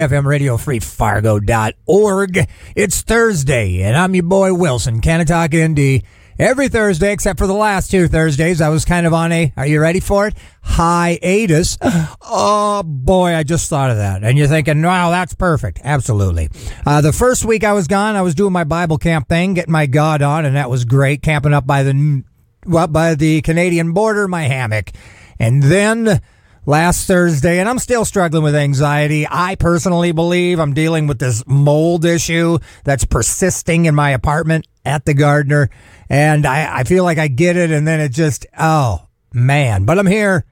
FM Radio Free Fargo.org. It's Thursday, and I'm your boy Wilson, Canna Talk ND. Every Thursday, except for the last two Thursdays, I was kind of on a, are you ready for it? Hiatus. Oh boy, I just thought of that. And you're thinking, wow, that's perfect. Absolutely. Uh, the first week I was gone, I was doing my Bible camp thing, getting my God on, and that was great, camping up by the, well, by the Canadian border, my hammock. And then last Thursday, and I'm still struggling with anxiety. I personally believe I'm dealing with this mold issue that's persisting in my apartment at the Gardener, And I, I feel like I get it, and then it just, oh, man. But I'm here.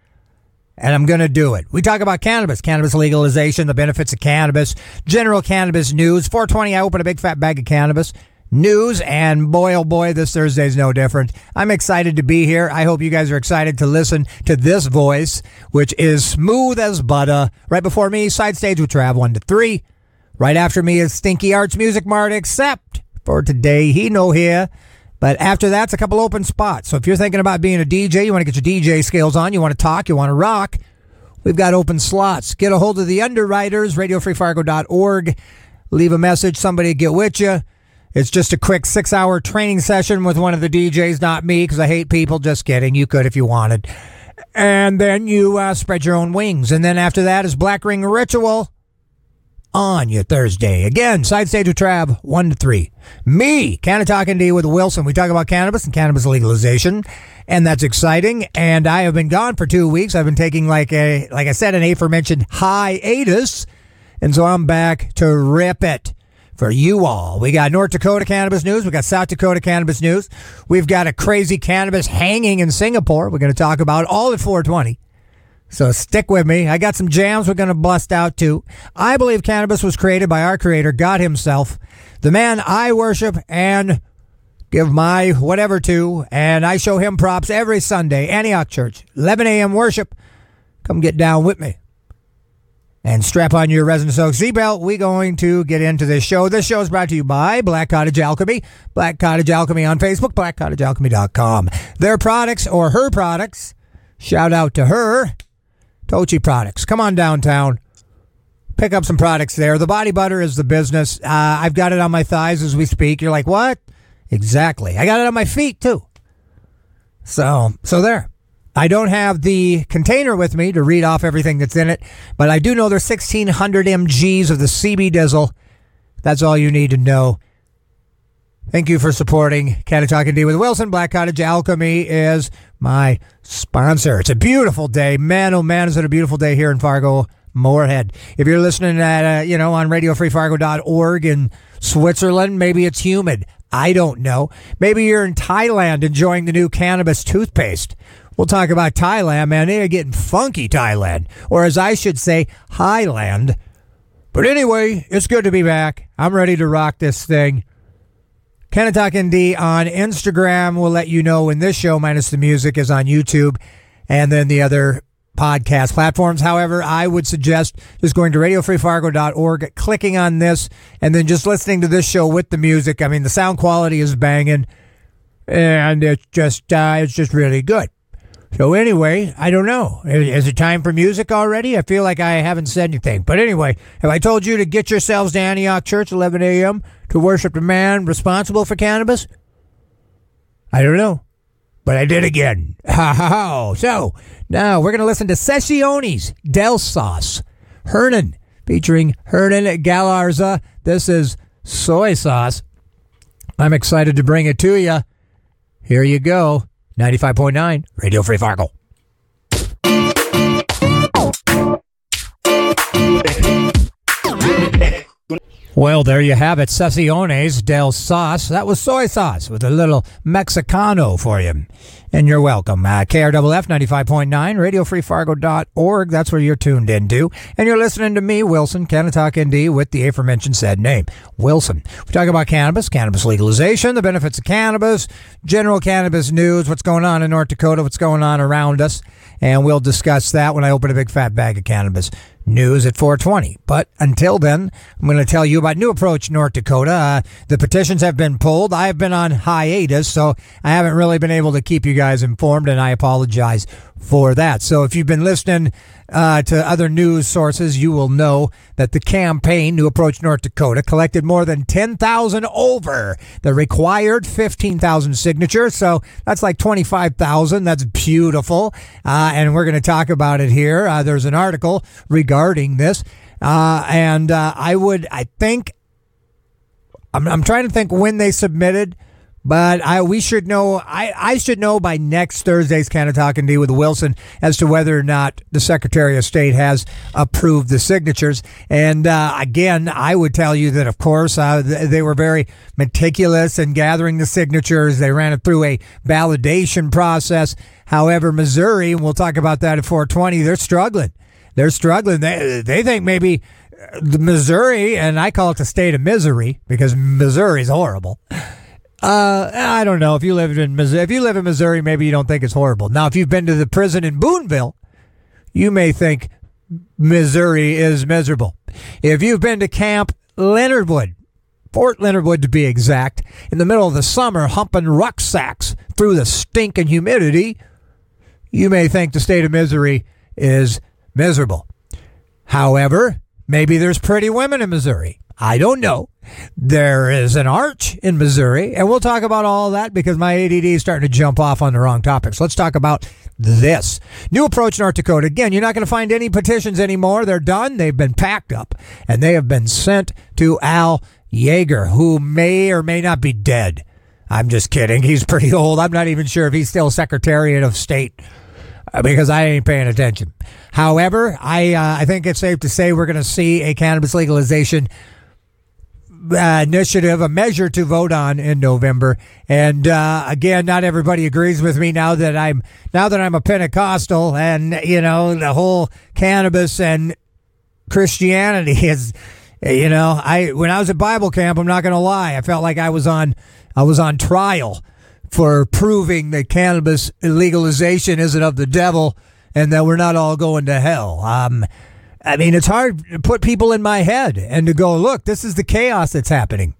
And I'm going to do it. We talk about cannabis, cannabis legalization, the benefits of cannabis, general cannabis news. 420, I open a big fat bag of cannabis news, and boy, oh boy, this Thursday's no different. I'm excited to be here. I hope you guys are excited to listen to this voice, which is smooth as butter. Right before me, side stage with Trav 1 to 3. Right after me is Stinky Arts Music Mart, except for today, he no here. But after that's a couple open spots. So if you're thinking about being a DJ, you want to get your DJ skills on, you want to talk, you want to rock, we've got open slots. Get a hold of the underwriters, radiofreefargo.org. Leave a message, somebody get with you. It's just a quick six hour training session with one of the DJs, not me, because I hate people. Just kidding. You could if you wanted. And then you uh, spread your own wings. And then after that is Black Ring Ritual on your Thursday. Again, side stage with Trav, 1 to 3. Me, Canna Talk ND with Wilson. We talk about cannabis and cannabis legalization, and that's exciting. And I have been gone for two weeks. I've been taking, like a, like I said, an aforementioned hiatus. And so I'm back to rip it for you all. We got North Dakota cannabis news. We got South Dakota cannabis news. We've got a crazy cannabis hanging in Singapore. We're going to talk about all at 420. So stick with me. I got some jams we're going to bust out too. I believe cannabis was created by our creator, God himself, the man I worship and give my whatever to. And I show him props every Sunday, Antioch Church, 11 a.m. worship. Come get down with me. And strap on your resin soaked seatbelt. We're going to get into this show. This show is brought to you by Black Cottage Alchemy. Black Cottage Alchemy on Facebook, blackcottagealchemy.com. Their products or her products, shout out to her, Tochi Products. Come on downtown. Pick up some products there. The body butter is the business. Uh, I've got it on my thighs as we speak. You're like, what? Exactly. I got it on my feet too. So, so there. I don't have the container with me to read off everything that's in it, but I do know there's 1600 mg's of the CB Dizzle. That's all you need to know. Thank you for supporting Canna Talk ND with Wilson. Black Cottage Alchemy is my sponsor. It's a beautiful day. Man, oh man, is it a beautiful day here in Fargo, Moorhead. If you're listening at, uh, you know, on radiofreefargo.org in Switzerland, maybe it's humid. I don't know. Maybe you're in Thailand enjoying the new cannabis toothpaste. We'll talk about Thailand, man. They are getting funky, Thailand. Or as I should say, Highland. But anyway, it's good to be back. I'm ready to rock this thing. Canna Talk ND on Instagram will let you know when this show, minus the music, is on YouTube and then the other podcast platforms. However, I would suggest just going to radiofreefargo.org, clicking on this, and then just listening to this show with the music. I mean, the sound quality is banging, and it's just uh, it's just really good. So anyway, I don't know. Is it time for music already? I feel like I haven't said anything. But anyway, have I told you to get yourselves to Antioch Church 11 a.m. to worship the man responsible for cannabis? I don't know. But I did again. Ha ha ha. So now we're to listen to Sesiones Del Sauce. Hernan featuring Hernan Galarza. This is soy sauce. I'm excited to bring it to you. Here you go. 95.9 Radio Free Fargo. Well, there you have it. Sesiones del Sauce. That was soy sauce with a little Mexicano for you. And you're welcome. Uh, KRFF 95.9, radiofreefargo.org. That's where you're tuned into. And you're listening to me, Wilson, Talk ND, with the aforementioned said name, Wilson. We talk about cannabis, cannabis legalization, the benefits of cannabis, general cannabis news, what's going on in North Dakota, what's going on around us. And we'll discuss that when I open a big fat bag of cannabis news at 420. But until then, I'm going to tell you about New Approach North Dakota. Uh, the petitions have been pulled. I have been on hiatus, so I haven't really been able to keep you guys informed, and I apologize for that. So if you've been listening uh, to other news sources, you will know that the campaign to approach North Dakota collected more than 10,000 over the required 15,000 signatures. So that's like 25,000. That's beautiful. Uh, and we're going to talk about it here. Uh, there's an article regarding this. Uh, and uh, I would, I think, I'm, I'm trying to think when they submitted. But I we should know I, I should know by next Thursday's Canna Talk ND with Wilson as to whether or not the Secretary of State has approved the signatures. And uh, again, I would tell you that of course uh, they were very meticulous in gathering the signatures. They ran it through a validation process. However, Missouri, and we'll talk about that at 420, they're struggling. They're struggling. They they think maybe the Missouri, and I call it the state of misery because Missouri is horrible. Uh, I don't know if you live in Missouri. If you live in Missouri, maybe you don't think it's horrible. Now, if you've been to the prison in Boonville, you may think Missouri is miserable. If you've been to Camp Leonard Wood, Fort Leonard Wood to be exact, in the middle of the summer, humping rucksacks through the stink and humidity, you may think the state of Missouri is miserable. However, maybe there's pretty women in Missouri. I don't know. There is an arch in Missouri, and we'll talk about all that because my ADD is starting to jump off on the wrong topics. Let's talk about this. New approach in North Dakota. Again, you're not going to find any petitions anymore. They're done. They've been packed up, and they have been sent to Al Jaeger, who may or may not be dead. I'm just kidding. He's pretty old. I'm not even sure if he's still Secretary of State uh, because I ain't paying attention. However, I uh, I think it's safe to say we're going to see a cannabis legalization uh, initiative, a measure to vote on in November. And uh, again, not everybody agrees with me now that I'm now that I'm a Pentecostal, and you know the whole cannabis and Christianity is. You know, I when I was at Bible camp, I'm not going to lie, I felt like I was on I was on trial for proving that cannabis legalization isn't of the devil and that we're not all going to hell. Um, I mean, it's hard to put people in my head and to go, look, this is the chaos that's happening.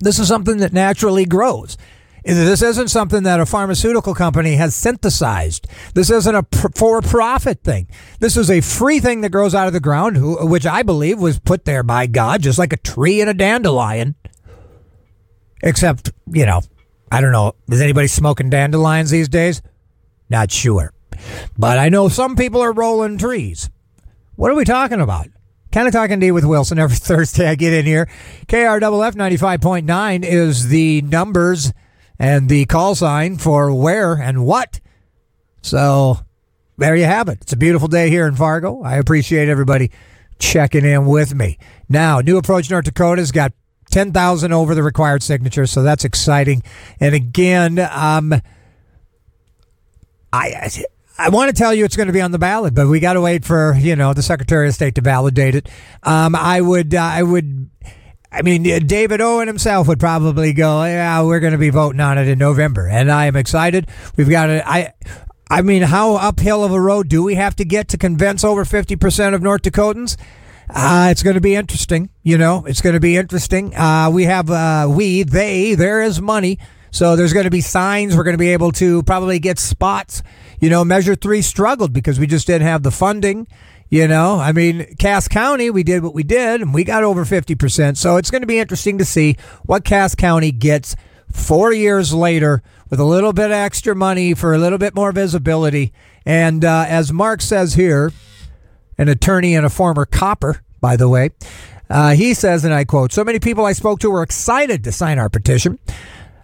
This is something that naturally grows. This isn't something that a pharmaceutical company has synthesized. This isn't a for profit thing. This is a free thing that grows out of the ground, which I believe was put there by God, just like a tree and a dandelion. Except, you know, I don't know. Is anybody smoking dandelions these days? Not sure. But I know some people are rolling trees. What are we talking about? Canna Talk ND with Wilson every Thursday I get in here. KRFF 95.9 is the numbers and the call sign for where and what. So there you have it. It's a beautiful day here in Fargo. I appreciate everybody checking in with me. Now, New Approach North Dakota's got 10,000 over the required signatures, so that's exciting. And again, um, I I want to tell you it's going to be on the ballot, but we got to wait for you know the Secretary of State to validate it. Um, I would, uh, I would. I mean, uh, David Owen himself would probably go, "Yeah, we're going to be voting on it in November," and I am excited. We've got it. I, I mean, how uphill of a road do we have to get to convince over fifty percent of North Dakotans? Uh, it's going to be interesting. You know, it's going to be interesting. Uh, we have, uh, we, they, there is money. So there's going to be signs. We're going to be able to probably get spots. You know, Measure 3 struggled because we just didn't have the funding. You know, I mean, Cass County, we did what we did and we got over 50%. So it's going to be interesting to see what Cass County gets four years later with a little bit of extra money for a little bit more visibility. And uh, as Mark says here, an attorney and a former copper, by the way, uh, he says, and I quote, So many people I spoke to were excited to sign our petition.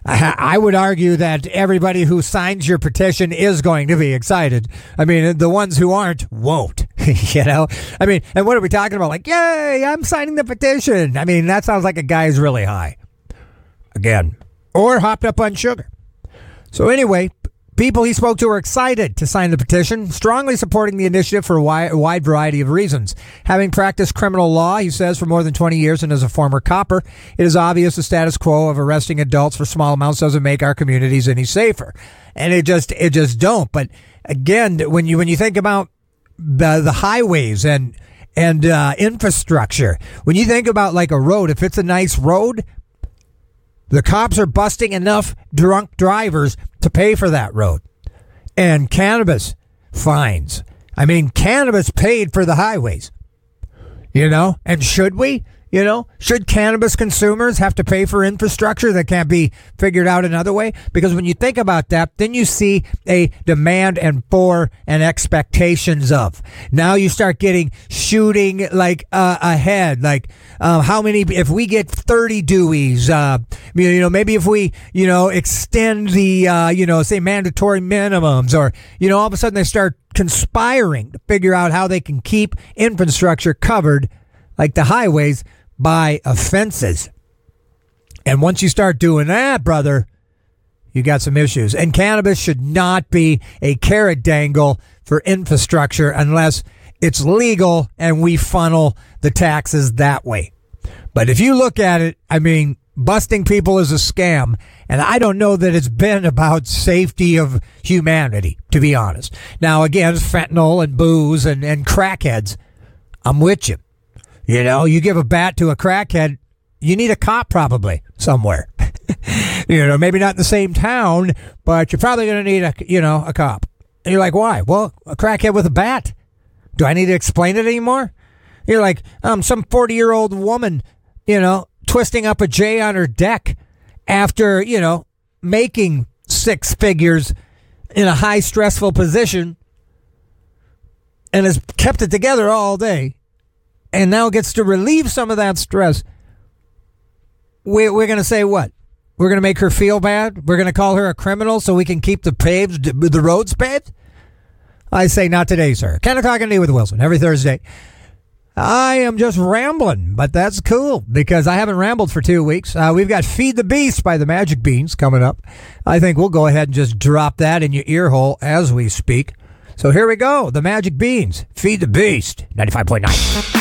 I would argue that everybody who signs your petition is going to be excited. I mean, the ones who aren't won't. you know, I mean, and what are we talking about? Like, yay, I'm signing the petition. I mean, that sounds like a guy's really high. Again, or hopped up on sugar. So anyway, People he spoke to are excited to sign the petition, strongly supporting the initiative for a wide, wide, variety of reasons. Having practiced criminal law, he says, for more than 20 years and as a former copper, it is obvious the status quo of arresting adults for small amounts doesn't make our communities any safer. And it just, it just don't. But again, when you, when you think about the, the highways and, and uh, infrastructure, when you think about like a road, if it's a nice road, the cops are busting enough drunk drivers to pay for that road. and cannabis fines. I mean, cannabis paid for the highways, you know, and should we? You know, should cannabis consumers have to pay for infrastructure that can't be figured out another way? Because when you think about that, then you see a demand and for and expectations of. Now you start getting shooting like uh, ahead, like uh, how many? If we get thirty Deweys, uh, you know, maybe if we you know extend the uh, you know say mandatory minimums, or you know all of a sudden they start conspiring to figure out how they can keep infrastructure covered, like the highways by offenses. And once you start doing that, brother, you got some issues. And cannabis should not be a carrot dangle for infrastructure unless it's legal and we funnel the taxes that way. But if you look at it, I mean, busting people is a scam. And I don't know that it's been about safety of humanity, to be honest. Now, again, fentanyl and booze and, and crackheads, I'm with you. You know, you give a bat to a crackhead, you need a cop probably somewhere. you know, maybe not in the same town, but you're probably going to need a, you know, a cop. And you're like, why? Well, a crackhead with a bat. Do I need to explain it anymore? You're like, um, some 40 year old woman, you know, twisting up a J on her deck after, you know, making six figures in a high stressful position and has kept it together all day and now gets to relieve some of that stress, we're, we're going to say what? We're going to make her feel bad? We're going to call her a criminal so we can keep the paved, the roads paved? I say not today, sir. 10 o'clock a day with Wilson every Thursday. I am just rambling, but that's cool because I haven't rambled for two weeks. Uh, we've got Feed the Beast by the Magic Beans coming up. I think we'll go ahead and just drop that in your ear hole as we speak. So here we go. The Magic Beans. Feed the Beast. 95.9.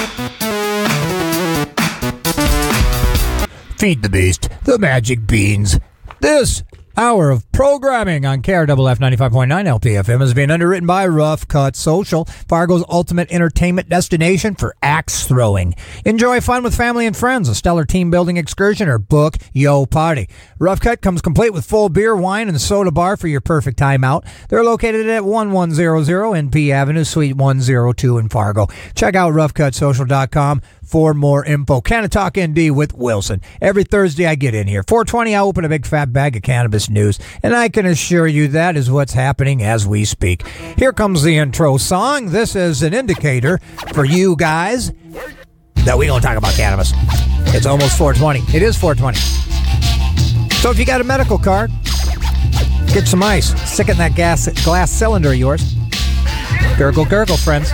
Feed the Beast. The Magic Beans. This hour of programming on KRFF 95.9 LPFM is being underwritten by Rough Cut Social, Fargo's ultimate entertainment destination for axe throwing. Enjoy fun with family and friends, a stellar team building excursion, or book Yo Party. Rough Cut comes complete with full beer, wine, and soda bar for your perfect time out. They're located at 1100 NP Avenue, Suite 102 in Fargo. Check out roughcutsocial.com for more info. Canna Talk ND with Wilson. Every Thursday I get in here. 420, I open a big fat bag of cannabis news, and I can assure you that is what's happening as we speak. Here comes the intro song. This is an indicator for you guys that we don't talk about cannabis. It's almost 420. It is 420. So if you got a medical card, get some ice. In that gas glass cylinder of yours. Gurgle, gurgle, friends.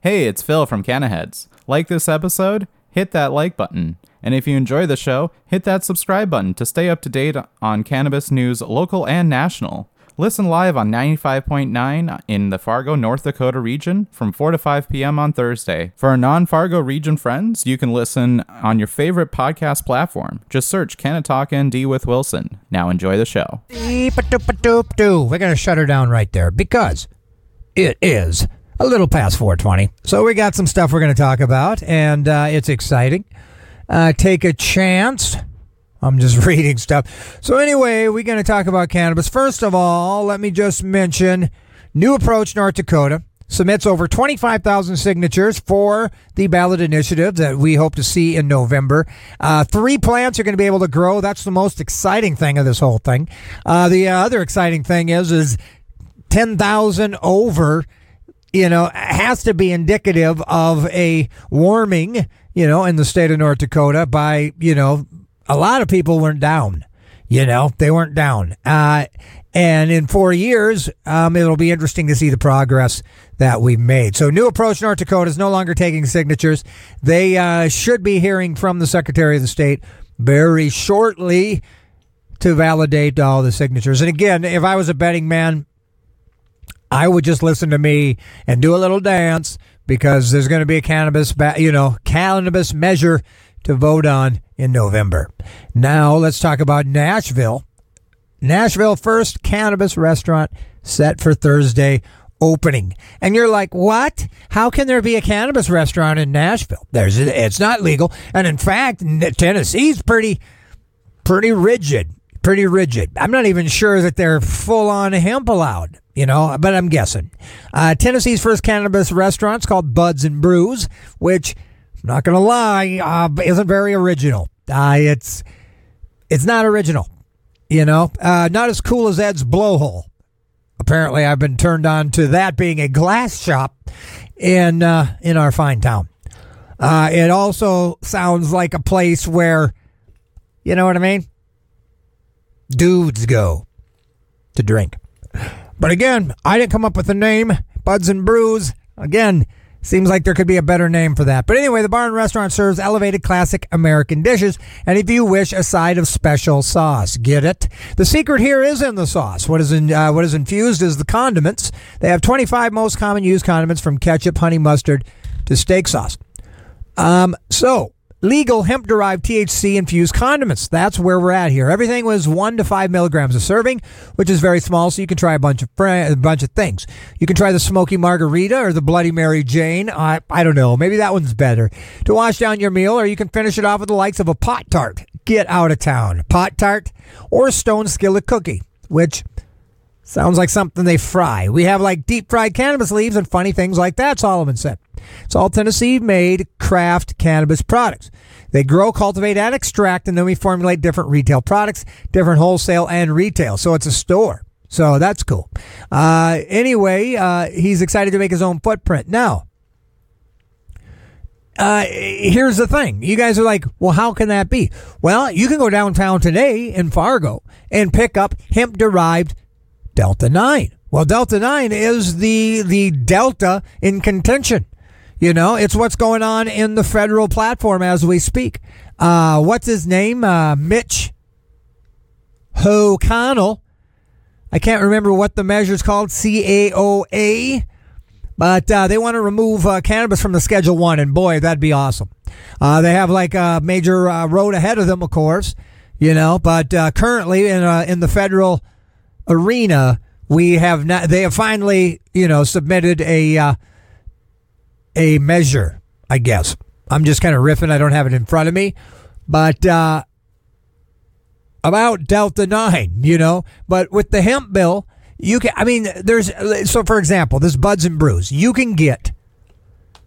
Hey, it's Phil from Canaheads. Like this episode? Hit that like button. And if you enjoy the show, hit that subscribe button to stay up to date on cannabis news, local and national. Listen live on 95.9 in the Fargo, North Dakota region from 4 to 5 p.m. on Thursday. For our non Fargo region friends, you can listen on your favorite podcast platform. Just search Canna Talk ND with Wilson. Now enjoy the show. We're going to shut her down right there because it is a little past 420. So we got some stuff we're going to talk about, and uh, it's exciting. Uh, take a chance. I'm just reading stuff. So anyway, we're going to talk about cannabis. First of all, let me just mention New Approach North Dakota submits over 25,000 signatures for the ballot initiative that we hope to see in November. Uh, three plants are going to be able to grow. That's the most exciting thing of this whole thing. Uh, the other exciting thing is is 10,000 over you know, has to be indicative of a warming, you know, in the state of North Dakota by, you know, a lot of people weren't down. You know, they weren't down. Uh, and in four years, um, it'll be interesting to see the progress that we've made. So, New Approach North Dakota is no longer taking signatures. They uh, should be hearing from the Secretary of the State very shortly to validate all the signatures. And again, if I was a betting man, I would just listen to me and do a little dance because there's going to be a cannabis, ba- you know, cannabis measure to vote on in November. Now let's talk about Nashville. Nashville first cannabis restaurant set for Thursday opening. And you're like, "What? How can there be a cannabis restaurant in Nashville? There's it's not legal." And in fact, Tennessee's pretty pretty rigid pretty rigid. I'm not even sure that they're full on hemp allowed, you know, but I'm guessing. Uh, Tennessee's first cannabis restaurant's called Buds and Brews, which, I'm not going to lie, uh, isn't very original. Uh, it's it's not original, you know, uh, not as cool as Ed's Blowhole. Apparently, I've been turned on to that being a glass shop in uh, in our fine town. Uh, it also sounds like a place where, you know what I mean? Dudes go to drink. But again, I didn't come up with the name. Buds and Brews. Again, seems like there could be a better name for that. But anyway, the bar and restaurant serves elevated classic American dishes, and if you wish, a side of special sauce. Get it? The secret here is in the sauce. What is in, uh, what is infused is the condiments. They have 25 most common used condiments from ketchup, honey mustard to steak sauce. Um, so legal hemp derived THC infused condiments. That's where we're at here. Everything was one to five milligrams a serving, which is very small, so you can try a bunch of a bunch of things. You can try the smoky margarita or the Bloody Mary Jane. I I don't know. Maybe that one's better to wash down your meal, or you can finish it off with the likes of a pot tart. Get out of town, pot tart or a stone skillet cookie, which sounds like something they fry. We have like deep fried cannabis leaves and funny things like that. Solomon said. It's all Tennessee made craft cannabis products. They grow, cultivate, and extract, and then we formulate different retail products, different wholesale and retail. So it's a store. So that's cool. Uh, anyway, uh, he's excited to make his own footprint. Now, uh, here's the thing. You guys are like, well, how can that be? Well, you can go downtown today in Fargo and pick up hemp derived Delta 9. Well, Delta 9 is the, the Delta in contention. You know, it's what's going on in the federal platform as we speak. Uh, what's his name? Uh, Mitch O'Connell. I can't remember what the measure is called, CAOA, but uh, they want to remove uh, cannabis from the Schedule One, and boy, that'd be awesome. Uh, they have like a major uh, road ahead of them, of course, you know. But currently, in in the federal arena, we have not. They have finally, you know, submitted a uh, a measure, I guess. I'm just kind of riffing. I don't have it in front of me. But uh, about Delta 9, you know. But with the hemp bill, you can, I mean, there's, so for example, this Buds and Brews, you can get,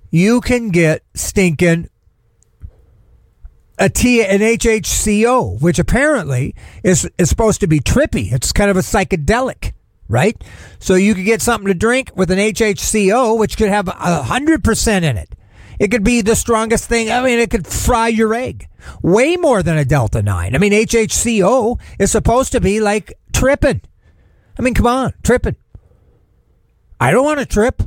you can get stinking a T, an HHCO, which apparently is, is supposed to be trippy. It's kind of a psychedelic right? So you could get something to drink with an HHCO, which could have hundred percent in it. It could be the strongest thing. I mean, it could fry your egg way more than a Delta 9. I mean, HHCO is supposed to be like tripping. I mean, come on, tripping. I don't want to trip.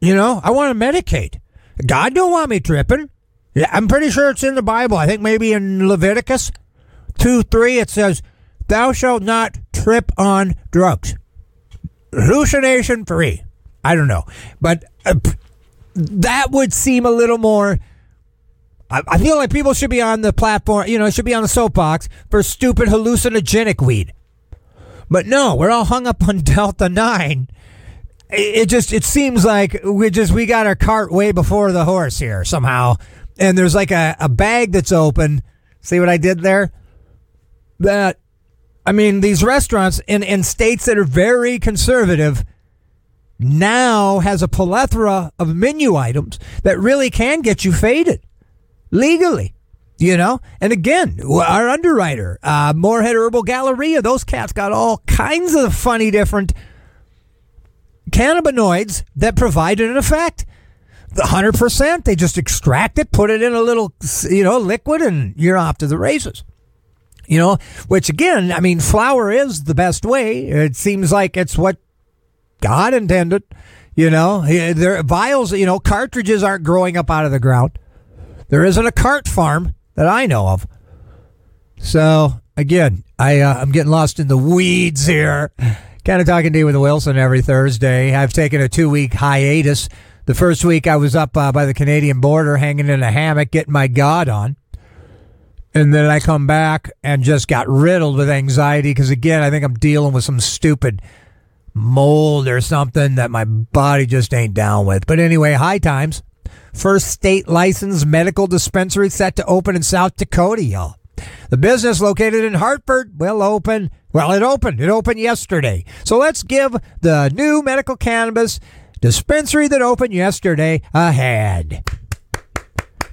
You know, I want to medicate. God don't want me tripping. Yeah, I'm pretty sure it's in the Bible. I think maybe in Leviticus 2 3, it says, Thou shalt not trip on drugs hallucination free. I don't know, but uh, that would seem a little more. I, I feel like people should be on the platform, you know, should be on the soapbox for stupid hallucinogenic weed. But no, we're all hung up on Delta 9. It, it just it seems like we just we got our cart way before the horse here somehow. And there's like a, a bag that's open. See what I did there? That I mean, these restaurants in, in states that are very conservative now has a plethora of menu items that really can get you faded legally. You know, and again, our underwriter, uh, Moorhead Herbal Galleria, those cats got all kinds of funny different cannabinoids that provide an effect. Hundred percent, they just extract it, put it in a little, you know, liquid, and you're off to the races. You know, which again, I mean, flour is the best way. It seems like it's what God intended. You know, there vials. You know, cartridges aren't growing up out of the ground. There isn't a cart farm that I know of. So again, I uh, I'm getting lost in the weeds here. Canna Talk ND with Wilson every Thursday. I've taken a two week hiatus. The first week I was up uh, by the Canadian border, hanging in a hammock, getting my God on. And then I come back and just got riddled with anxiety because, again, I think I'm dealing with some stupid mold or something that my body just ain't down with. But anyway, high times. First state licensed medical dispensary set to open in South Dakota, y'all. The business located in Hartford will open. Well, it opened. It opened yesterday. So let's give the new medical cannabis dispensary that opened yesterday ahead.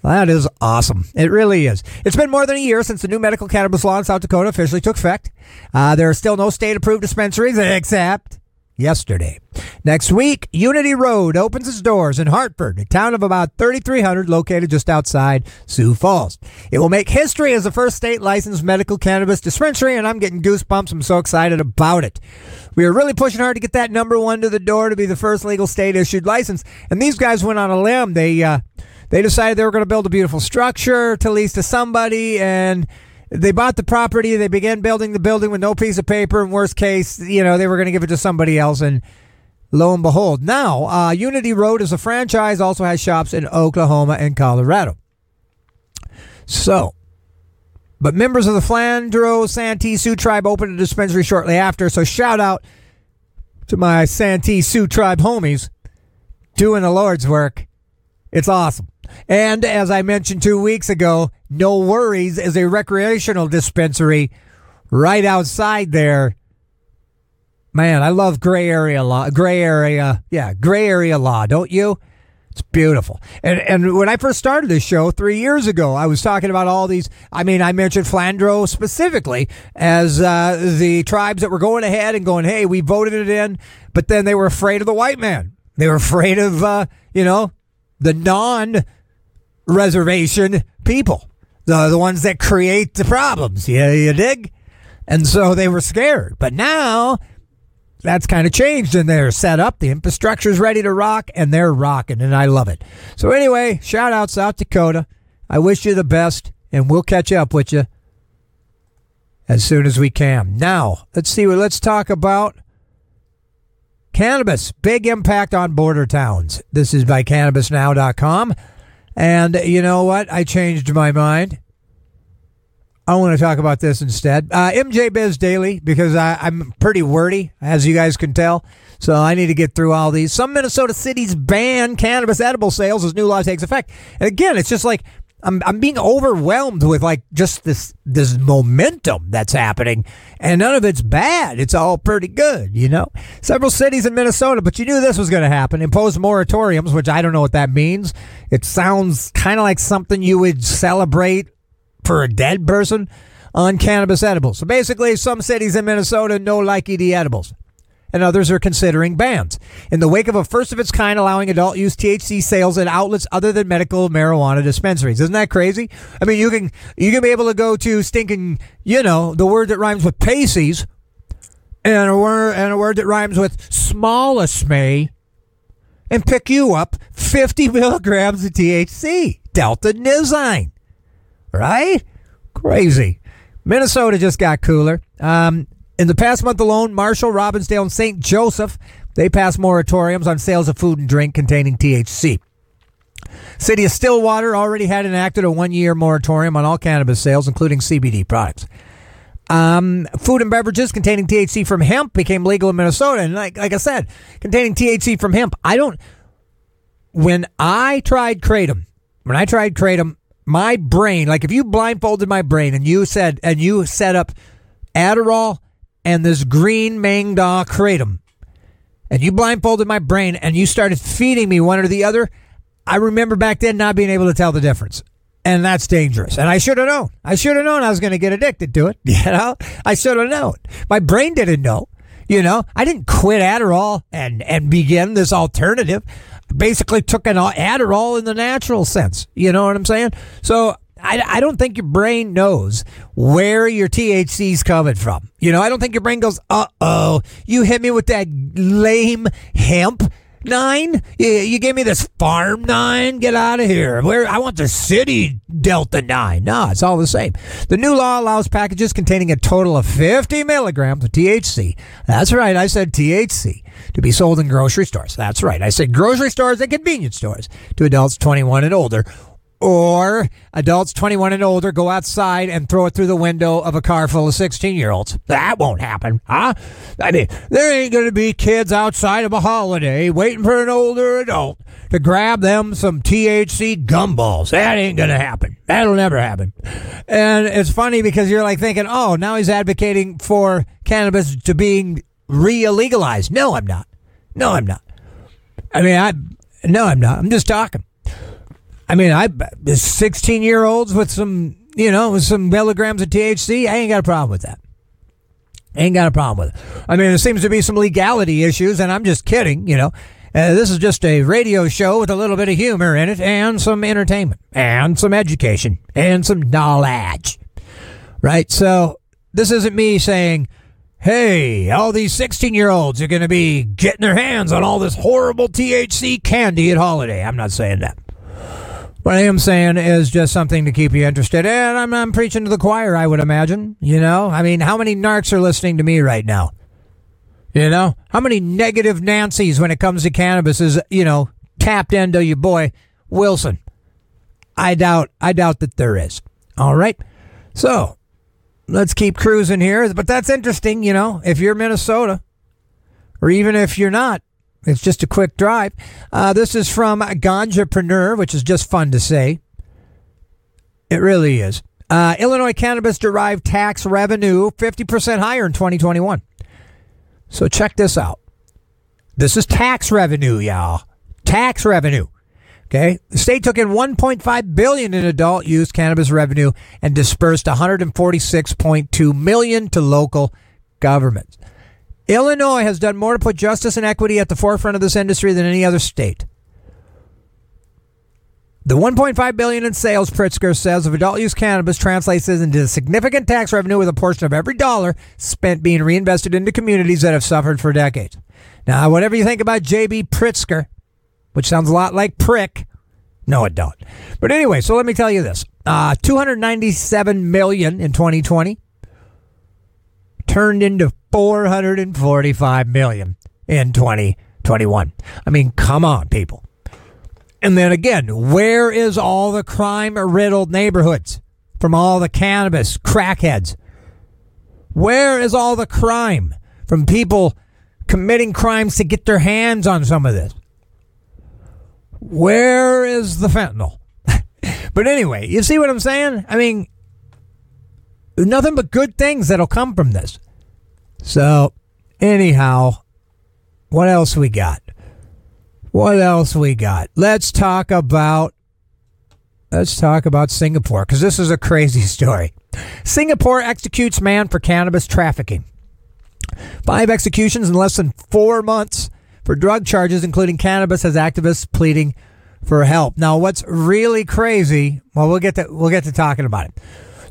That is awesome. It really is. It's been more than a year since the new medical cannabis law in South Dakota officially took effect. Uh, there are still no state approved dispensaries except yesterday. Next week, Unity Road opens its doors in Hartford, a town of about 3,300 located just outside Sioux Falls. It will make history as the first state licensed medical cannabis dispensary, and I'm getting goosebumps. I'm so excited about it. We are really pushing hard to get that number one to the door to be the first legal state issued license. And these guys went on a limb. They, uh, they decided they were going to build a beautiful structure to lease to somebody, and they bought the property. They began building the building with no piece of paper. In worst case, you know, they were going to give it to somebody else, and lo and behold, now uh, Unity Road is a franchise. Also has shops in Oklahoma and Colorado. So, but members of the Flandreau Santee Sioux tribe opened a dispensary shortly after. So shout out to my Santee Sioux tribe homies doing the Lord's work. It's awesome. And as I mentioned two weeks ago, No Worries is a recreational dispensary right outside there. Man, I love gray area law. Gray area, yeah, gray area law, don't you? It's beautiful. And and when I first started this show three years ago, I was talking about all these. I mean, I mentioned Flandreau specifically as uh, the tribes that were going ahead and going, "Hey, we voted it in," but then they were afraid of the white man. They were afraid of, uh, you know, the non reservation people, the, the ones that create the problems. Yeah, you dig? And so they were scared. But now that's kind of changed and they're set up. The infrastructure's ready to rock and they're rocking and I love it. So anyway, shout out South Dakota. I wish you the best and we'll catch up with you as soon as we can. Now, let's see what let's talk about cannabis. Big impact on border towns. This is by cannabisnow.com. And you know what? I changed my mind. I want to talk about this instead. Uh, MJ Biz Daily, because I, I'm pretty wordy, as you guys can tell. So I need to get through all these. Some Minnesota cities ban cannabis edible sales as new law takes effect. And again, it's just like I'm I'm being overwhelmed with like just this this momentum that's happening, and none of it's bad. It's all pretty good, you know. Several cities in Minnesota, but you knew this was going to happen. Impose moratoriums, which I don't know what that means. It sounds kind of like something you would celebrate for a dead person on cannabis edibles. So basically, some cities in Minnesota no likey the edibles and others are considering bans. In the wake of a first of its kind allowing adult use THC sales at outlets other than medical marijuana dispensaries. Isn't that crazy? I mean, you can you can be able to go to stinking, you know, the word that rhymes with Pacey's and a word and a word that rhymes with smallest may and pick you up 50 milligrams of THC, Delta Nizine. Right? Crazy. Minnesota just got cooler. Um, in the past month alone, Marshall, Robbinsdale, and St. Joseph, they passed moratoriums on sales of food and drink containing THC. City of Stillwater already had enacted a one-year moratorium on all cannabis sales, including CBD products. Um, food and beverages containing THC from hemp became legal in Minnesota, and like like I said, containing THC from hemp. I don't. When I tried kratom, when I tried kratom, my brain, like if you blindfolded my brain and you said and you set up Adderall and this green Maeng Da kratom, and you blindfolded my brain and you started feeding me one or the other, I remember back then not being able to tell the difference. And that's dangerous. And I should have known. I should have known I was going to get addicted to it. You know, I should have known. My brain didn't know. You know, I didn't quit Adderall and, and begin this alternative. Basically, took an Adderall in the natural sense. You know what I'm saying? So I, I don't think your brain knows where your THC's coming from. You know, I don't think your brain goes, uh oh, you hit me with that lame hemp nine. You, you gave me this farm nine. Get out of here. Where I want the city Delta nine. No, it's all the same. The new law allows packages containing a total of 50 milligrams of THC. That's right. I said THC to be sold in grocery stores. That's right. I said grocery stores and convenience stores to adults 21 and older or adults 21 and older go outside and throw it through the window of a car full of 16 year olds. That won't happen, huh? I mean, there ain't going to be kids outside of a holiday waiting for an older adult to grab them some THC gumballs. That ain't going to happen. That'll never happen. And it's funny because you're like thinking, oh, now he's advocating for cannabis to being re legalized. No, I'm not. No, I'm not. I mean, I, no, I'm not. I'm just talking. I mean, I, 16 year olds with some, you know, some milligrams of THC, I ain't got a problem with that. Ain't got a problem with it. I mean, there seems to be some legality issues, and I'm just kidding, you know. Uh, this is just a radio show with a little bit of humor in it and some entertainment and some education and some knowledge. Right? So, this isn't me saying, hey, all these 16 year olds are going to be getting their hands on all this horrible THC candy at holiday. I'm not saying that. What I am saying is just something to keep you interested. And I'm, I'm preaching to the choir, I would imagine. You know, I mean, how many narcs are listening to me right now? You know, how many negative Nancy's when it comes to cannabis is, you know, tapped into your boy Wilson? I doubt, I doubt that there is. All right. So let's keep cruising here. But that's interesting, you know, if you're Minnesota, or even if you're not, it's just a quick drive. Uh, this is from Ganjapreneur, which is just fun to say. It really is. Uh, Illinois cannabis derived tax revenue 50% higher in 2021. So check this out. This is tax revenue, y'all. Tax revenue. Okay. The state took in 1.5 billion in adult use cannabis revenue and dispersed 146.2 million to local governments. Illinois has done more to put justice and equity at the forefront of this industry than any other state. The 1.5 billion in sales, Pritzker says, of adult use cannabis translates into significant tax revenue with a portion of every dollar spent being reinvested into communities that have suffered for decades. Now, whatever you think about J.B. Pritzker, which sounds a lot like prick, no, it don't. But anyway, so let me tell you this: uh, 297 million in 2020 turned into 445 million in 2021. I mean, come on, people. And then again, where is all the crime riddled neighborhoods from all the cannabis crackheads? Where is all the crime from people committing crimes to get their hands on some of this? Where is the fentanyl? but anyway, you see what I'm saying? I mean, nothing but good things that'll come from this. So, anyhow, what else we got? What else we got? Let's talk about let's talk about Singapore because this is a crazy story. Singapore executes man for cannabis trafficking. Five executions in less than four months for drug charges, including cannabis, as activists pleading for help. Now, what's really crazy? Well, we'll get to we'll get to talking about it.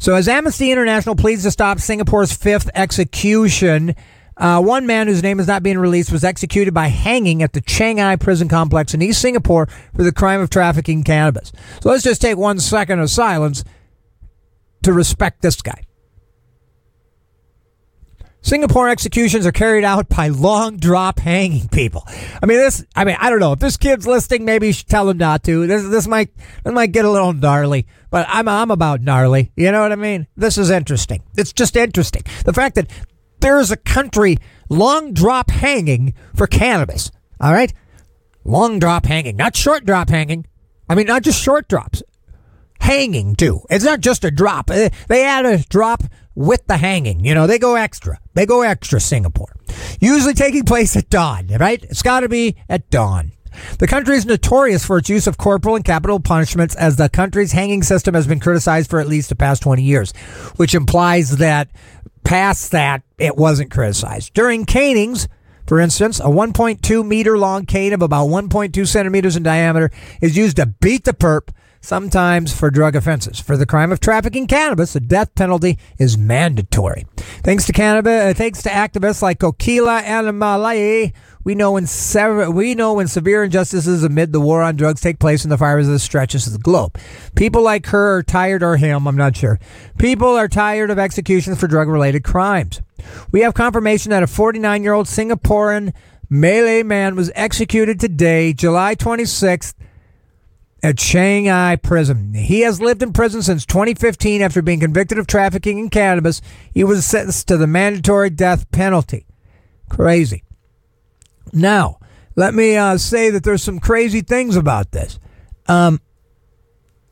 So, as Amnesty International pleads to stop Singapore's fifth execution, uh, one man whose name is not being released was executed by hanging at the Changi prison complex in East Singapore for the crime of trafficking cannabis. So let's just take one second of silence to respect this guy. Singapore executions are carried out by long drop hanging people. I mean, this. I mean, I don't know if this kid's listening. Maybe you should tell him not to. This this might this might get a little gnarly, but I'm I'm about gnarly. You know what I mean? This is interesting. It's just interesting. The fact that there's a country long drop hanging for cannabis. All right, long drop hanging, not short drop hanging. I mean, not just short drops, hanging too. It's not just a drop. They add a drop with the hanging. You know, they go extra. They go extra. Singapore, usually taking place at dawn. Right? It's got to be at dawn. The country is notorious for its use of corporal and capital punishments, as the country's hanging system has been criticized for at least the past 20 years, which implies that past that, it wasn't criticized. During canings, for instance, a 1.2 meter long cane of about 1.2 centimeters in diameter is used to beat the perp, sometimes for drug offenses. For the crime of trafficking cannabis, the death penalty is mandatory. Thanks to cannabis, uh, thanks to activists like Kokila Malay, we know when sever- we know when severe injustices amid the war on drugs take place in the fires of the stretches of the globe. People like her are tired, or him, I'm not sure. People are tired of executions for drug-related crimes. We have confirmation that a 49-year-old Singaporean Malay man was executed today, July 26th, at Changi prison. He has lived in prison since 2015 after being convicted of trafficking in cannabis. He was sentenced to the mandatory death penalty. Crazy. Now, let me uh, say that there's some crazy things about this. Um,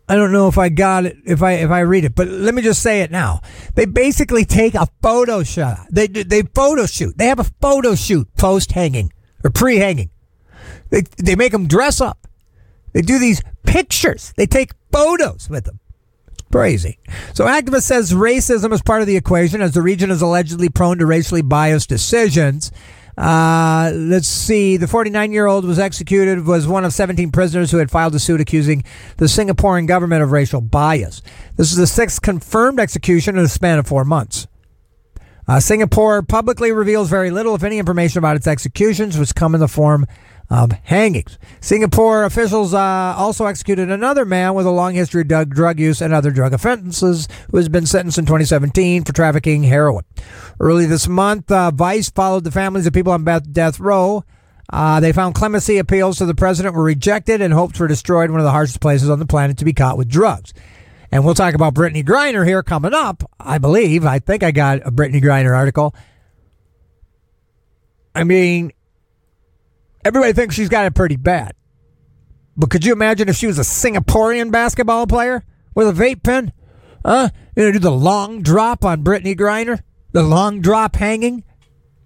I don't know if I got it if I if I read it, but let me just say it now. They basically take a photo shot. They they photo shoot. They have a photo shoot post hanging or pre hanging. They they make them dress up. They do these pictures. They take photos with them. Crazy. So activist says racism is part of the equation as the region is allegedly prone to racially biased decisions. Uh, let's see. The 49 year old was executed, was one of 17 prisoners who had filed a suit accusing the Singaporean government of racial bias. This is the sixth confirmed execution in a span of four months. Uh, Singapore publicly reveals very little, if any, information about its executions, which come in the form of hangings. Singapore officials uh, also executed another man with a long history of drug use and other drug offenses who has been sentenced in 2017 for trafficking heroin. Early this month, uh, Vice followed the families of people on death row. Uh, they found clemency appeals to the president were rejected and hopes were destroyed, one of the harshest places on the planet to be caught with drugs. And we'll talk about Brittney Griner here coming up, I believe. I think I got a Brittney Griner article. I mean, everybody thinks she's got it pretty bad. But could you imagine if she was a Singaporean basketball player with a vape pen? Huh? You know, do the long drop on Brittney Griner? The long drop hanging?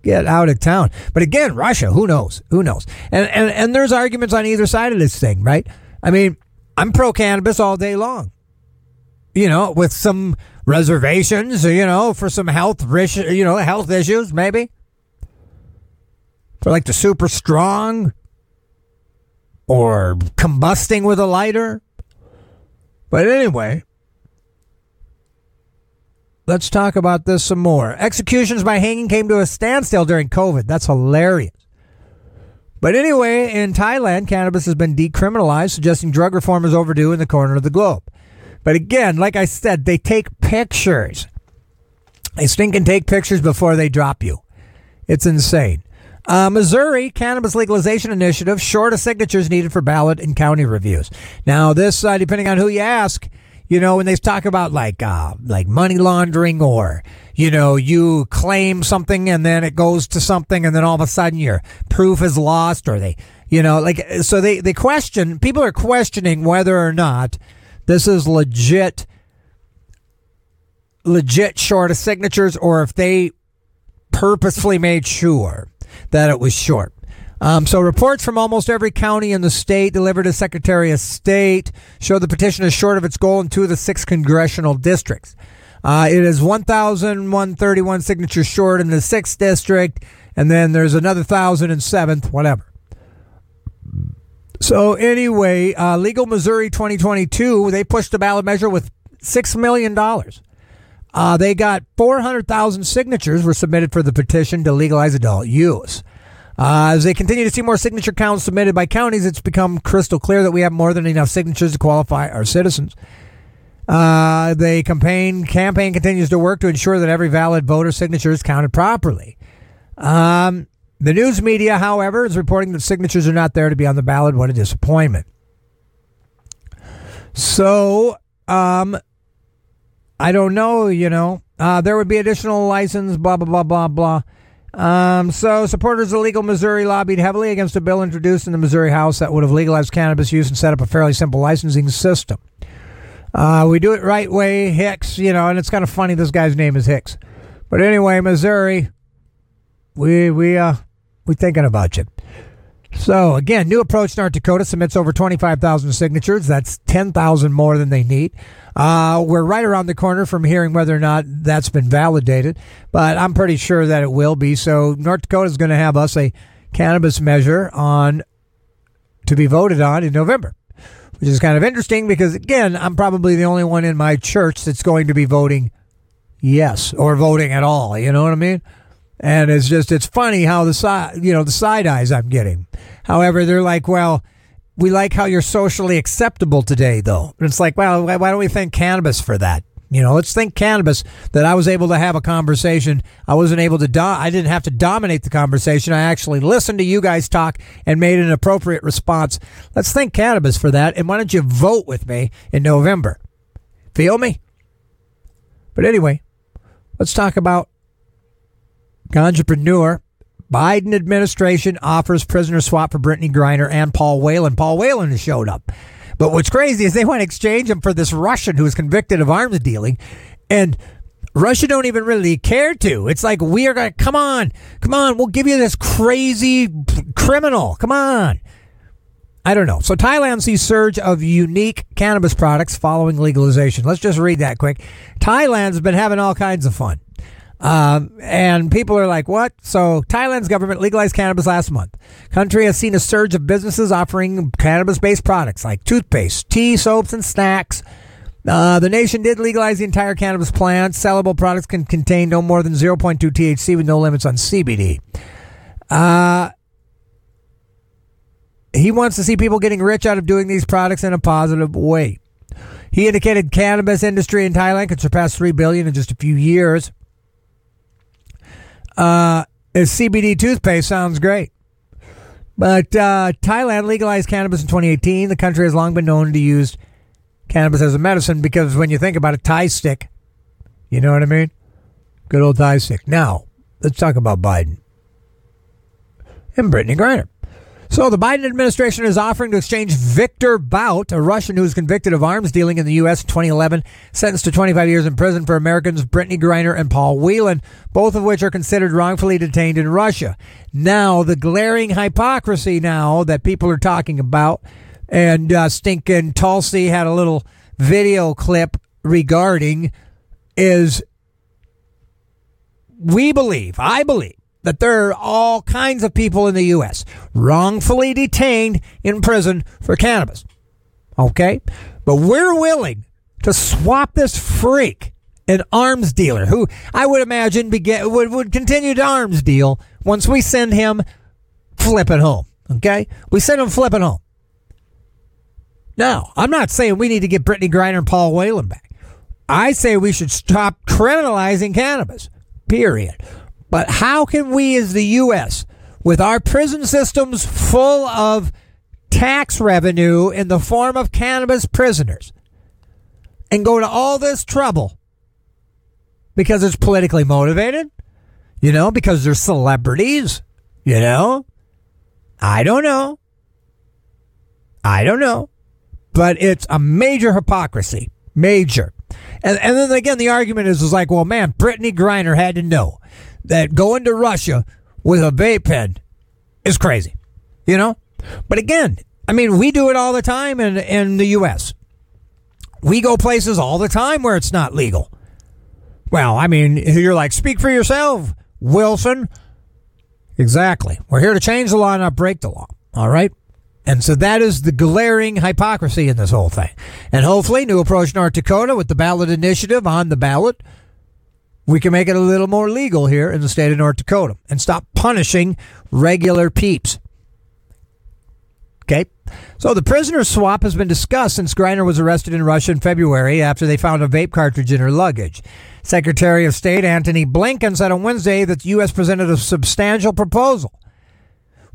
Get out of town. But again, Russia, who knows? Who knows? And, and, and there's arguments on either side of this thing, right? I mean, I'm pro cannabis all day long. You know, with some reservations, you know, for some health, you know, health issues, maybe for like the super strong or combusting with a lighter. But anyway, let's talk about this some more. Executions by hanging came to a standstill during COVID. That's hilarious. But anyway, in Thailand, cannabis has been decriminalized, suggesting drug reform is overdue in the corner of the globe. But again, like I said, they take pictures. They stink and take pictures before they drop you. It's insane. Uh, Missouri cannabis legalization initiative short of signatures needed for ballot and county reviews. Now, this, uh, depending on who you ask, you know, when they talk about like uh, like money laundering or you know you claim something and then it goes to something and then all of a sudden your proof is lost or they you know like so they they question people are questioning whether or not this is legit legit short of signatures or if they purposefully made sure that it was short. Um, so reports from almost every county in the state delivered to Secretary of State show the petition is short of its goal in two of the six congressional districts. Uh, it is 1,131 signatures short in the sixth district, and then there's another thousand in seventh, whatever. So anyway, uh, Legal Missouri 2022, they pushed the ballot measure with six million dollars. Uh, they got 400,000 signatures were submitted for the petition to legalize adult use. Uh, as they continue to see more signature counts submitted by counties, it's become crystal clear that we have more than enough signatures to qualify our citizens. Uh, the campaign campaign continues to work to ensure that every valid voter signature is counted properly. Um, the news media, however, is reporting that signatures are not there to be on the ballot. What a disappointment! So, um, I don't know, you know. Uh, there would be additional license, blah, blah, blah, blah, blah. Um, so, supporters of Legal Missouri lobbied heavily against a bill introduced in the Missouri House that would have legalized cannabis use and set up a fairly simple licensing system. Uh, we do it right way, Hicks, you know, and it's kind of funny this guy's name is Hicks. But anyway, Missouri, we we uh we thinking about you. So again, new approach North Dakota submits over 25,000 signatures. That's 10,000 more than they need. Uh, we're right around the corner from hearing whether or not that's been validated, but I'm pretty sure that it will be. So North Dakota is going to have us a cannabis measure on to be voted on in November, which is kind of interesting because again, I'm probably the only one in my church that's going to be voting yes or voting at all. You know what I mean? And it's just it's funny how the side you know the side eyes I'm getting. However, they're like, well, we like how you're socially acceptable today, though. It's like, well, why don't we thank cannabis for that? You know, let's thank cannabis that I was able to have a conversation. I wasn't able to, do- I didn't have to dominate the conversation. I actually listened to you guys talk and made an appropriate response. Let's thank cannabis for that. And why don't you vote with me in November? Feel me? But anyway, let's talk about Ganjapreneur Biden administration offers prisoner swap for Brittney Griner and Paul Whelan. Paul Whelan has showed up. But what's crazy is they want to exchange him for this Russian who was convicted of arms dealing. And Russia don't even really care to. It's like we are going to come on, come on, we'll give you this crazy criminal. Come on. I don't know. So Thailand sees surge of unique cannabis products following legalization. Let's just read that quick. Thailand's been having all kinds of fun. Um, and people are like, what? So Thailand's government legalized cannabis last month. Country has seen a surge of businesses offering cannabis-based products like toothpaste, tea, soaps, and snacks. Uh, the nation did legalize the entire cannabis plant. Sellable products can contain no more than 0.2 THC with no limits on CBD. Uh, he wants to see people getting rich out of doing these products in a positive way. He indicated cannabis industry in Thailand could surpass 3 billion in just a few years. Uh, CBD toothpaste sounds great. But uh, Thailand legalized cannabis in 2018. The country has long been known to use cannabis as a medicine because when you think about a Thai stick, you know what I mean? Good old Thai stick. Now, let's talk about Biden and Brittney Griner. So the Biden administration is offering to exchange Viktor Bout, a Russian who was convicted of arms dealing in the U.S. in 2011, sentenced to 25 years in prison for Americans Brittney Griner and Paul Whelan, both of which are considered wrongfully detained in Russia. Now, the glaring hypocrisy now that people are talking about, and uh, stinking Tulsi had a little video clip regarding, is we believe, I believe, that there are all kinds of people in the U.S. wrongfully detained in prison for cannabis. Okay? But we're willing to swap this freak, an arms dealer, who I would imagine would, would continue to arms deal once we send him flipping home. Okay? We send him flipping home. Now, I'm not saying we need to get Brittney Griner and Paul Whelan back. I say we should stop criminalizing cannabis. Period. But how can we, as the U.S., with our prison systems full of tax revenue in the form of cannabis prisoners, and go to all this trouble because it's politically motivated? You know, because they're celebrities? You know? I don't know. I don't know. But it's a major hypocrisy. Major. And, and then again, the argument is, is like, well, man, Brittney Griner had to know that going to Russia with a vape pen is crazy, you know? But again, I mean, we do it all the time in, in the U.S. We go places all the time where it's not legal. Well, I mean, you're like, speak for yourself, Wilson. Exactly. We're here to change the law, not break the law. All right? And so that is the glaring hypocrisy in this whole thing. And hopefully, New Approach North Dakota with the ballot initiative on the ballot we can make it a little more legal here in the state of North Dakota and stop punishing regular peeps. Okay. So the prisoner swap has been discussed since Griner was arrested in Russia in February after they found a vape cartridge in her luggage. Secretary of State Antony Blinken said on Wednesday that the U.S. presented a substantial proposal.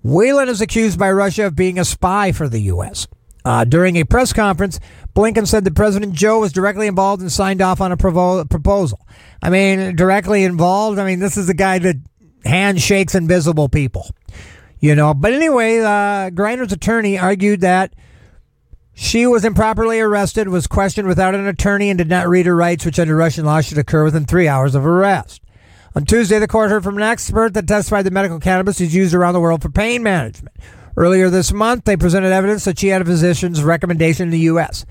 Whelan is accused by Russia of being a spy for the U.S. Uh, during a press conference, Blinken said that President Joe was directly involved and signed off on a provo- proposal. I mean, directly involved. I mean, this is the guy that handshakes invisible people, you know. But anyway, uh, Griner's attorney argued that she was improperly arrested, was questioned without an attorney, and did not read her rights, which under Russian law should occur within three hours of arrest. On Tuesday, the court heard from an expert that testified that medical cannabis is used around the world for pain management. Earlier this month, they presented evidence that she had a physician's recommendation in the U.S.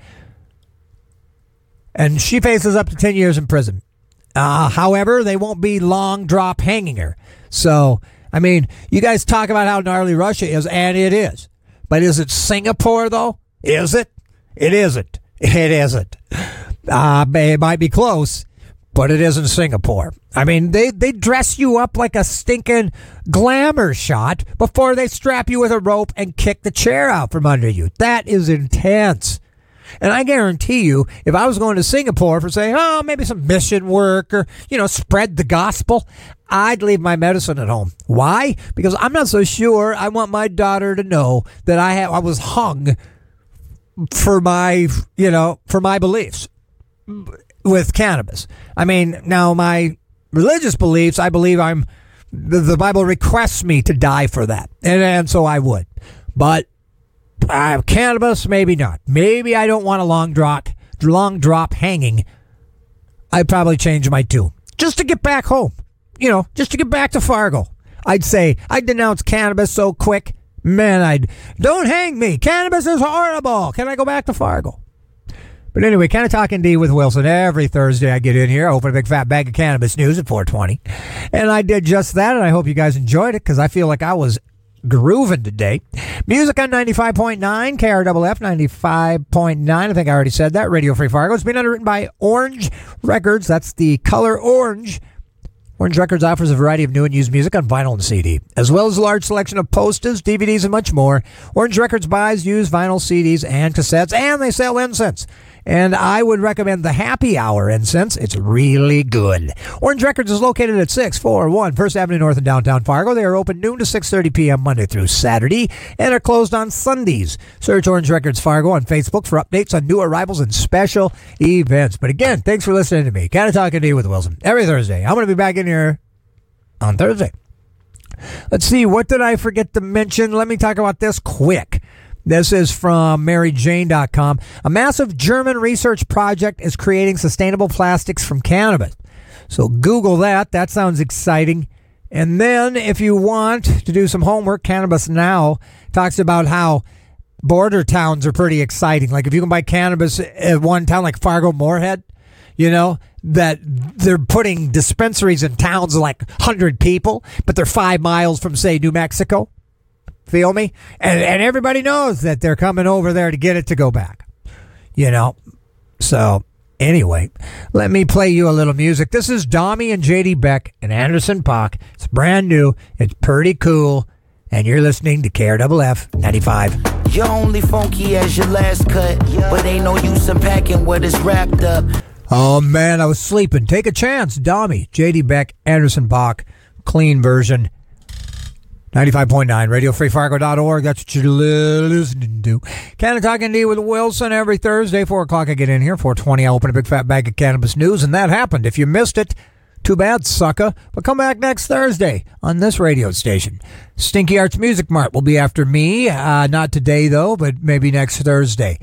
And she faces up to 10 years in prison. Uh, however, they won't be long drop hanging her. So, I mean, you guys talk about how gnarly Russia is, and it is. But is it Singapore, though? Is it? It isn't. It isn't. Uh, it might be close, but it isn't Singapore. I mean, they, they dress you up like a stinking glamour shot before they strap you with a rope and kick the chair out from under you. That is intense. And I guarantee you, if I was going to Singapore for say, oh, maybe some mission work or, you know, spread the gospel, I'd leave my medicine at home. Why? Because I'm not so sure I want my daughter to know that I have I was hung for my, you know, for my beliefs with cannabis. I mean, now my religious beliefs, I believe I'm the, the Bible requests me to die for that, and, and so I would. But uh, cannabis, maybe not. Maybe I don't want a long drop, long drop hanging. I'd probably change my tune just to get back home. You know, just to get back to Fargo. I'd say I'd denounce cannabis so quick, man. I'd don't hang me. Cannabis is horrible. Can I go back to Fargo? But anyway, Canna Talk ND with Wilson every Thursday. I get in here, open a big fat bag of cannabis news at 420, and I did just that. And I hope you guys enjoyed it because I feel like I was grooving today. Music on 95.9, KRFF 95.9. I think I already said that. Radio Free Fargo. It's been underwritten by Orange Records. That's the color orange. Orange Records offers a variety of new and used music on vinyl and CD, as well as a large selection of posters, DVDs, and much more. Orange Records buys used vinyl CDs and cassettes, and they sell incense and I would recommend the Happy Hour incense. It's really good. Orange Records is located at 641 First Avenue North in downtown Fargo. They are open noon to 6.30 p.m. Monday through Saturday and are closed on Sundays. Search Orange Records Fargo on Facebook for updates on new arrivals and special events. But again, thanks for listening to me. Kind of talking to you with Wilson every Thursday. I'm going to be back in here on Thursday. Let's see, what did I forget to mention? Let me talk about this quick. This is from MaryJane.com. A massive German research project is creating sustainable plastics from cannabis. So Google that. That sounds exciting. And then, if you want to do some homework, Cannabis Now talks about how border towns are pretty exciting. Like if you can buy cannabis at one town like Fargo Moorhead, you know, that they're putting dispensaries in towns of like 100 people, but they're five miles from, say, New Mexico. Feel me? And and everybody knows that they're coming over there to get it to go back. You know. So anyway, let me play you a little music. This is Domi and JD Beck and Anderson .Paak. It's brand new. It's pretty cool. And you're listening to KRFF 95. You're only funky as your last cut, but ain't no use in packing what is wrapped up. Oh man, I was sleeping. Take a chance. Domi, JD Beck, Anderson .Paak, clean version. 95.9, Radio Free radiofreefargo.org. That's what you're listening to. Canna Talk ND with Wilson every Thursday, 4 o'clock. I get in here, 420. I open a big fat bag of cannabis news, and that happened. If you missed it, too bad, sucker. But come back next Thursday on this radio station. Stinky Arts Music Mart will be after me. Uh, not today, though, but maybe next Thursday.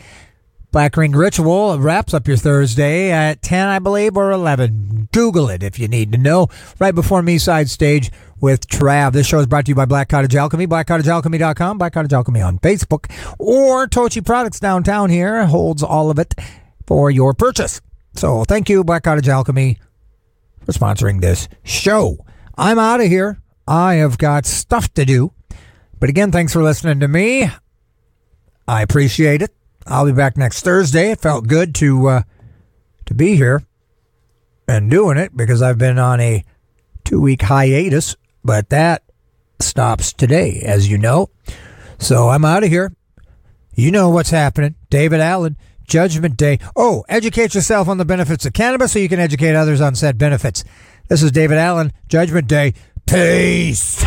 Black Ring Ritual wraps up your Thursday at 10, I believe, or 11. Google it if you need to know. Right before me, side stage with Trav. This show is brought to you by Black Cottage Alchemy, blackcottagealchemy.com, Black Cottage Alchemy on Facebook, or Tochi Products downtown here holds all of it for your purchase. So thank you, Black Cottage Alchemy, for sponsoring this show. I'm out of here. I have got stuff to do. But again, thanks for listening to me. I appreciate it. I'll be back next Thursday. It felt good to uh, to be here and doing it because I've been on a two week hiatus but that stops today, as you know. So I'm out of here. You know what's happening. David Allen, Judgment Day. Oh, educate yourself on the benefits of cannabis so you can educate others on said benefits. This is David Allen, Judgment Day. Peace.